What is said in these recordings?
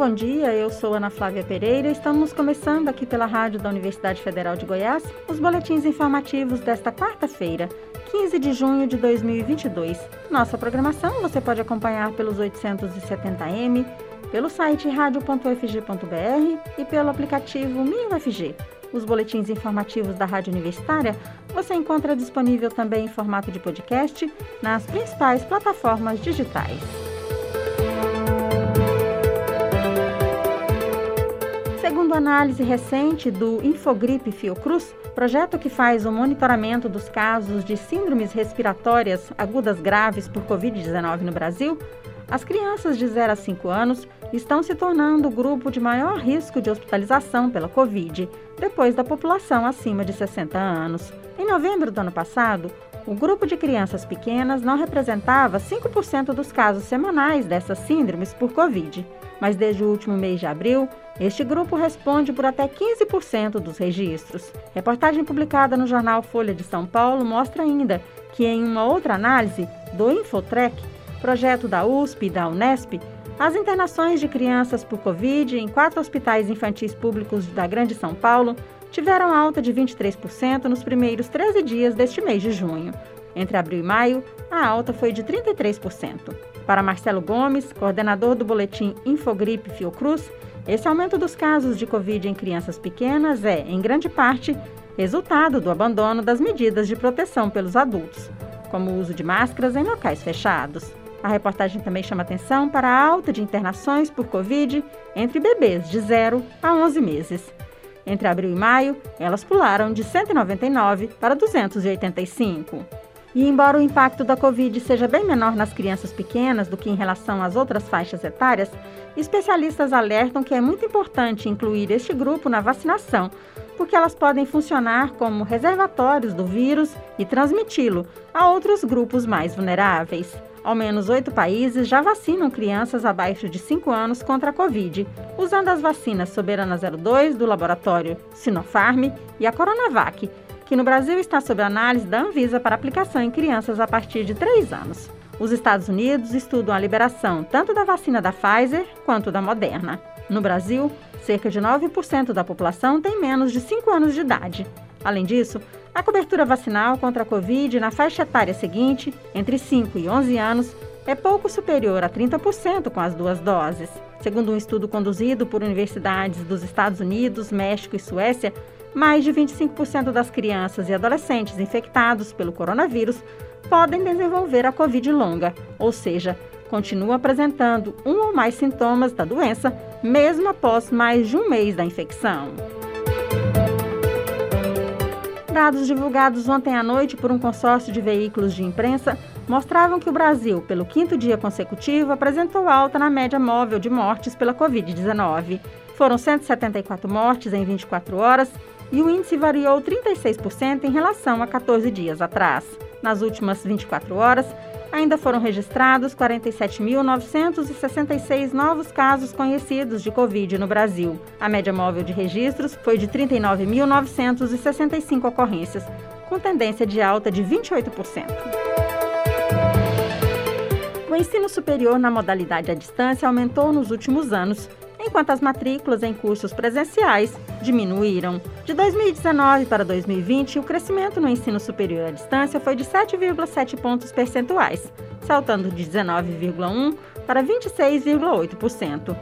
bom dia. Eu sou Ana Flávia Pereira estamos começando aqui pela Rádio da Universidade Federal de Goiás os boletins informativos desta quarta-feira, 15 de junho de 2022. Nossa programação você pode acompanhar pelos 870m, pelo site radio.ufg.br e pelo aplicativo MinUFG. Os boletins informativos da Rádio Universitária você encontra disponível também em formato de podcast nas principais plataformas digitais. Análise recente do Infogripe Fiocruz, projeto que faz o monitoramento dos casos de síndromes respiratórias agudas graves por Covid-19 no Brasil, as crianças de 0 a 5 anos estão se tornando o grupo de maior risco de hospitalização pela Covid, depois da população acima de 60 anos. Em novembro do ano passado, o grupo de crianças pequenas não representava 5% dos casos semanais dessas síndromes por Covid, mas desde o último mês de abril, este grupo responde por até 15% dos registros. Reportagem publicada no jornal Folha de São Paulo mostra ainda que, em uma outra análise do Infotrek, projeto da USP e da Unesp, as internações de crianças por Covid em quatro hospitais infantis públicos da Grande São Paulo tiveram alta de 23% nos primeiros 13 dias deste mês de junho. Entre abril e maio, a alta foi de 33%. Para Marcelo Gomes, coordenador do boletim Infogripe Fiocruz, esse aumento dos casos de Covid em crianças pequenas é, em grande parte, resultado do abandono das medidas de proteção pelos adultos, como o uso de máscaras em locais fechados. A reportagem também chama atenção para a alta de internações por Covid entre bebês de 0 a 11 meses. Entre abril e maio, elas pularam de 199 para 285. E embora o impacto da Covid seja bem menor nas crianças pequenas do que em relação às outras faixas etárias, especialistas alertam que é muito importante incluir este grupo na vacinação, porque elas podem funcionar como reservatórios do vírus e transmiti-lo a outros grupos mais vulneráveis. Ao menos oito países já vacinam crianças abaixo de 5 anos contra a Covid, usando as vacinas Soberana 02 do laboratório Sinopharm e a Coronavac, que no Brasil está sob análise da Anvisa para aplicação em crianças a partir de 3 anos. Os Estados Unidos estudam a liberação tanto da vacina da Pfizer quanto da Moderna. No Brasil, cerca de 9% da população tem menos de 5 anos de idade. Além disso, a cobertura vacinal contra a Covid na faixa etária seguinte, entre 5 e 11 anos, é pouco superior a 30% com as duas doses. Segundo um estudo conduzido por universidades dos Estados Unidos, México e Suécia, mais de 25% das crianças e adolescentes infectados pelo coronavírus podem desenvolver a Covid longa, ou seja, continuam apresentando um ou mais sintomas da doença, mesmo após mais de um mês da infecção. Dados divulgados ontem à noite por um consórcio de veículos de imprensa mostravam que o Brasil, pelo quinto dia consecutivo, apresentou alta na média móvel de mortes pela Covid-19. Foram 174 mortes em 24 horas e o índice variou 36% em relação a 14 dias atrás. Nas últimas 24 horas, ainda foram registrados 47.966 novos casos conhecidos de Covid no Brasil. A média móvel de registros foi de 39.965 ocorrências, com tendência de alta de 28%. O ensino superior na modalidade à distância aumentou nos últimos anos, enquanto as matrículas em cursos presenciais diminuíram. De 2019 para 2020, o crescimento no ensino superior à distância foi de 7,7 pontos percentuais, saltando de 19,1% para 26,8%.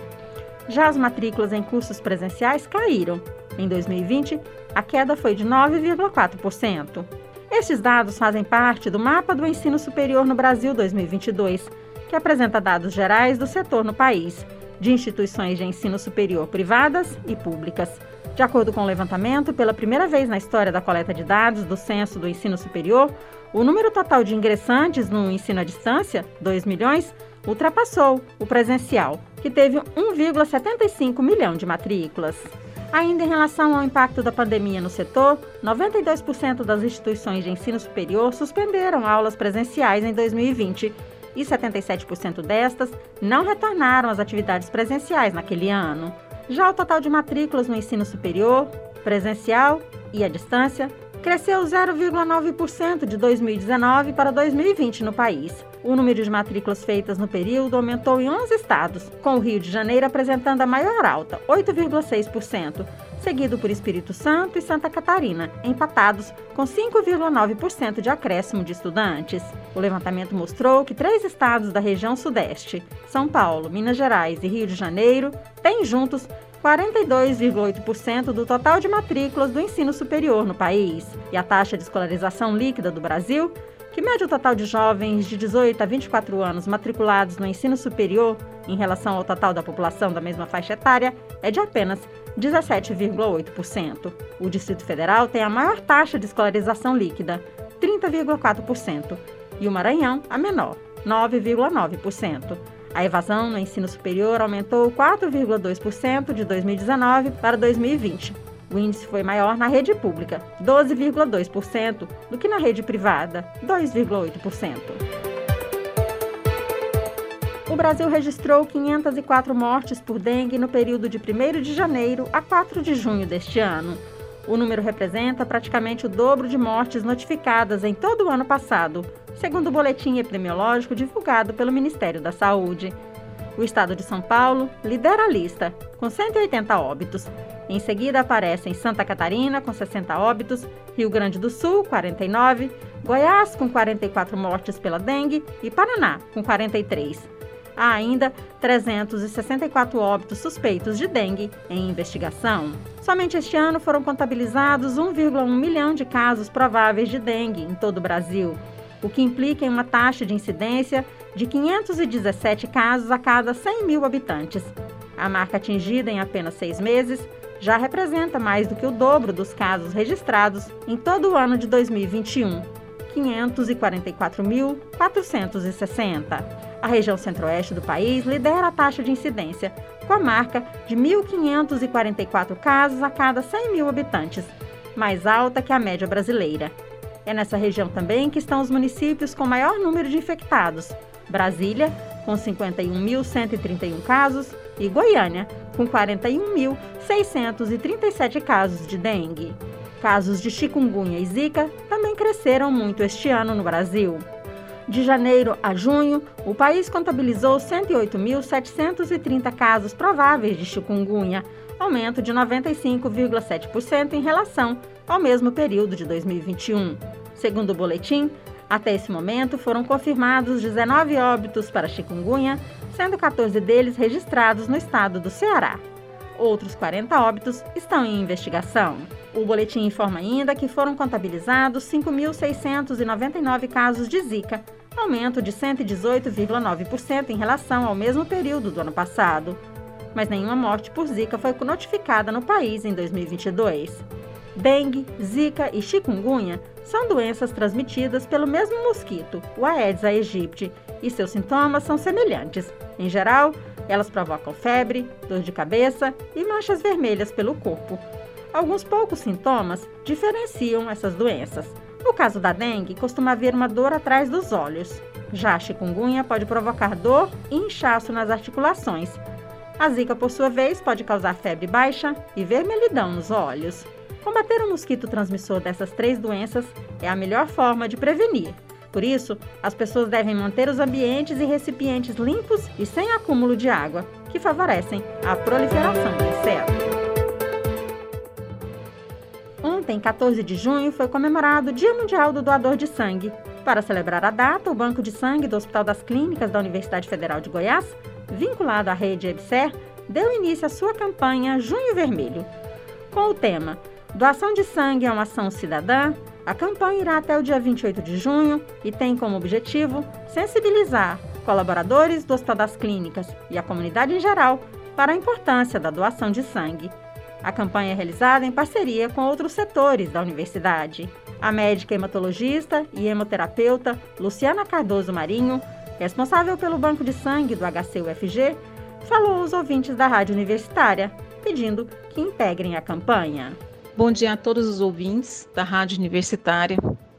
Já as matrículas em cursos presenciais caíram. Em 2020, a queda foi de 9,4%. Estes dados fazem parte do Mapa do Ensino Superior no Brasil 2022, que apresenta dados gerais do setor no país de instituições de ensino superior privadas e públicas. De acordo com o levantamento, pela primeira vez na história da coleta de dados do Censo do Ensino Superior, o número total de ingressantes no ensino à distância, 2 milhões, ultrapassou o presencial, que teve 1,75 milhão de matrículas. Ainda em relação ao impacto da pandemia no setor, 92% das instituições de ensino superior suspenderam aulas presenciais em 2020 e 77% destas não retornaram às atividades presenciais naquele ano. Já o total de matrículas no ensino superior, presencial e à distância cresceu 0,9% de 2019 para 2020 no país. O número de matrículas feitas no período aumentou em 11 estados, com o Rio de Janeiro apresentando a maior alta, 8,6%, seguido por Espírito Santo e Santa Catarina, empatados com 5,9% de acréscimo de estudantes. O levantamento mostrou que três estados da região Sudeste, São Paulo, Minas Gerais e Rio de Janeiro, têm juntos 42,8% do total de matrículas do ensino superior no país. E a taxa de escolarização líquida do Brasil que mede o total de jovens de 18 a 24 anos matriculados no ensino superior em relação ao total da população da mesma faixa etária, é de apenas 17,8%. O Distrito Federal tem a maior taxa de escolarização líquida, 30,4%, e o Maranhão, a menor, 9,9%. A evasão no ensino superior aumentou 4,2% de 2019 para 2020 o índice foi maior na rede pública, 12,2%, do que na rede privada, 2,8%. O Brasil registrou 504 mortes por dengue no período de 1 de janeiro a 4 de junho deste ano. O número representa praticamente o dobro de mortes notificadas em todo o ano passado, segundo o boletim epidemiológico divulgado pelo Ministério da Saúde. O estado de São Paulo lidera a lista, com 180 óbitos, em seguida aparecem Santa Catarina, com 60 óbitos, Rio Grande do Sul, 49, Goiás, com 44 mortes pela dengue e Paraná, com 43. Há ainda 364 óbitos suspeitos de dengue em investigação. Somente este ano foram contabilizados 1,1 milhão de casos prováveis de dengue em todo o Brasil, o que implica em uma taxa de incidência de 517 casos a cada 100 mil habitantes. A marca atingida em apenas seis meses já representa mais do que o dobro dos casos registrados em todo o ano de 2021, 544.460. A região centro-oeste do país lidera a taxa de incidência, com a marca de 1.544 casos a cada 100 mil habitantes, mais alta que a média brasileira. É nessa região também que estão os municípios com maior número de infectados: Brasília, com 51.131 casos, e Goiânia, com 41.637 casos de dengue. Casos de chikungunya e zika também cresceram muito este ano no Brasil. De janeiro a junho, o país contabilizou 108.730 casos prováveis de chikungunya, aumento de 95,7% em relação ao mesmo período de 2021. Segundo o boletim, até esse momento foram confirmados 19 óbitos para chikungunya, sendo 14 deles registrados no estado do Ceará. Outros 40 óbitos estão em investigação. O boletim informa ainda que foram contabilizados 5.699 casos de Zika, aumento de 118,9% em relação ao mesmo período do ano passado. Mas nenhuma morte por Zika foi notificada no país em 2022. Dengue, Zika e chikungunya são doenças transmitidas pelo mesmo mosquito, o Aedes aegypti, e seus sintomas são semelhantes. Em geral, elas provocam febre, dor de cabeça e manchas vermelhas pelo corpo. Alguns poucos sintomas diferenciam essas doenças. No caso da dengue, costuma haver uma dor atrás dos olhos. Já a chikungunya pode provocar dor e inchaço nas articulações. A zika, por sua vez, pode causar febre baixa e vermelhidão nos olhos. Combater o mosquito transmissor dessas três doenças é a melhor forma de prevenir. Por isso, as pessoas devem manter os ambientes e recipientes limpos e sem acúmulo de água, que favorecem a proliferação do inseto. Ontem, 14 de junho, foi comemorado o Dia Mundial do Doador de Sangue. Para celebrar a data, o Banco de Sangue do Hospital das Clínicas da Universidade Federal de Goiás, vinculado à rede EBSER, deu início à sua campanha Junho Vermelho. Com o tema Doação de sangue é uma ação cidadã. A campanha irá até o dia 28 de junho e tem como objetivo sensibilizar colaboradores do Hospital das Clínicas e a comunidade em geral para a importância da doação de sangue. A campanha é realizada em parceria com outros setores da universidade. A médica hematologista e hemoterapeuta Luciana Cardoso Marinho, responsável pelo banco de sangue do HCUFG, falou aos ouvintes da rádio universitária, pedindo que integrem a campanha. Bom dia a todos os ouvintes da Rádio Universitária.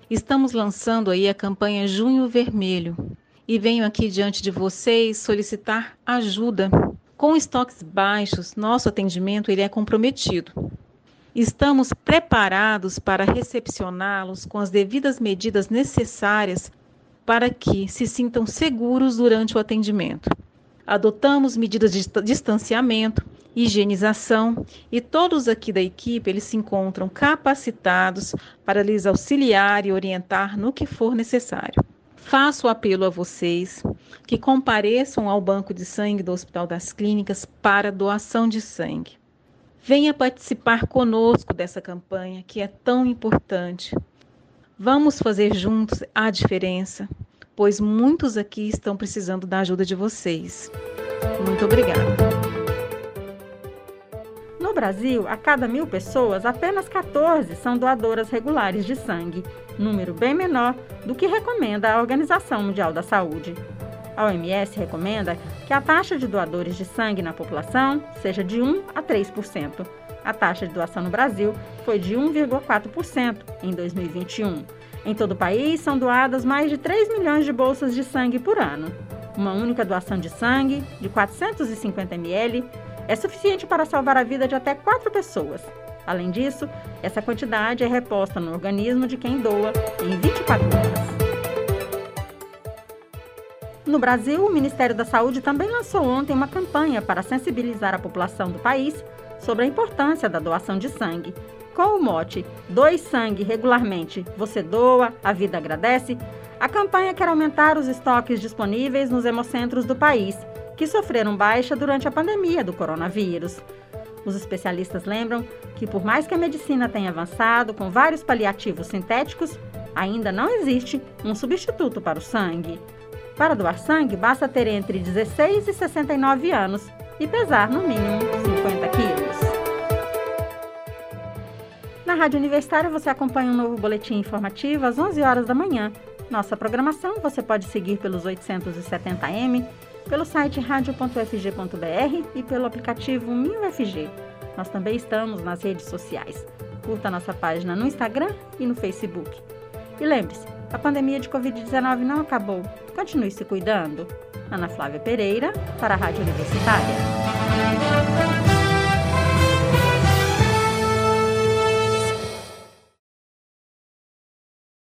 Estamos lançando aí a campanha Junho Vermelho e venho aqui diante de vocês solicitar ajuda. Com estoques baixos, nosso atendimento ele é comprometido. Estamos preparados para recepcioná-los com as devidas medidas necessárias para que se sintam seguros durante o atendimento. Adotamos medidas de distanciamento, higienização e todos aqui da equipe eles se encontram capacitados para lhes auxiliar e orientar no que for necessário. Faço apelo a vocês que compareçam ao banco de sangue do Hospital das Clínicas para doação de sangue. Venha participar conosco dessa campanha que é tão importante. Vamos fazer juntos a diferença pois muitos aqui estão precisando da ajuda de vocês. Muito obrigada. No Brasil, a cada mil pessoas, apenas 14 são doadoras regulares de sangue, número bem menor do que recomenda a Organização Mundial da Saúde. A OMS recomenda que a taxa de doadores de sangue na população seja de 1 a 3%. A taxa de doação no Brasil foi de 1,4% em 2021 em todo o país, são doadas mais de 3 milhões de bolsas de sangue por ano. Uma única doação de sangue, de 450 ml, é suficiente para salvar a vida de até 4 pessoas. Além disso, essa quantidade é reposta no organismo de quem doa em 24 horas. No Brasil, o Ministério da Saúde também lançou ontem uma campanha para sensibilizar a população do país sobre a importância da doação de sangue com o mote Doe sangue regularmente, você doa, a vida agradece, a campanha quer aumentar os estoques disponíveis nos hemocentros do país, que sofreram baixa durante a pandemia do coronavírus. Os especialistas lembram que, por mais que a medicina tenha avançado com vários paliativos sintéticos, ainda não existe um substituto para o sangue. Para doar sangue, basta ter entre 16 e 69 anos e pesar no mínimo 50 quilos. Na Rádio Universitária você acompanha um novo boletim informativo às 11 horas da manhã. Nossa programação você pode seguir pelos 870m, pelo site radio.fg.br e pelo aplicativo MinUFG. Nós também estamos nas redes sociais. Curta nossa página no Instagram e no Facebook. E lembre-se, a pandemia de Covid-19 não acabou. Continue se cuidando. Ana Flávia Pereira, para a Rádio Universitária.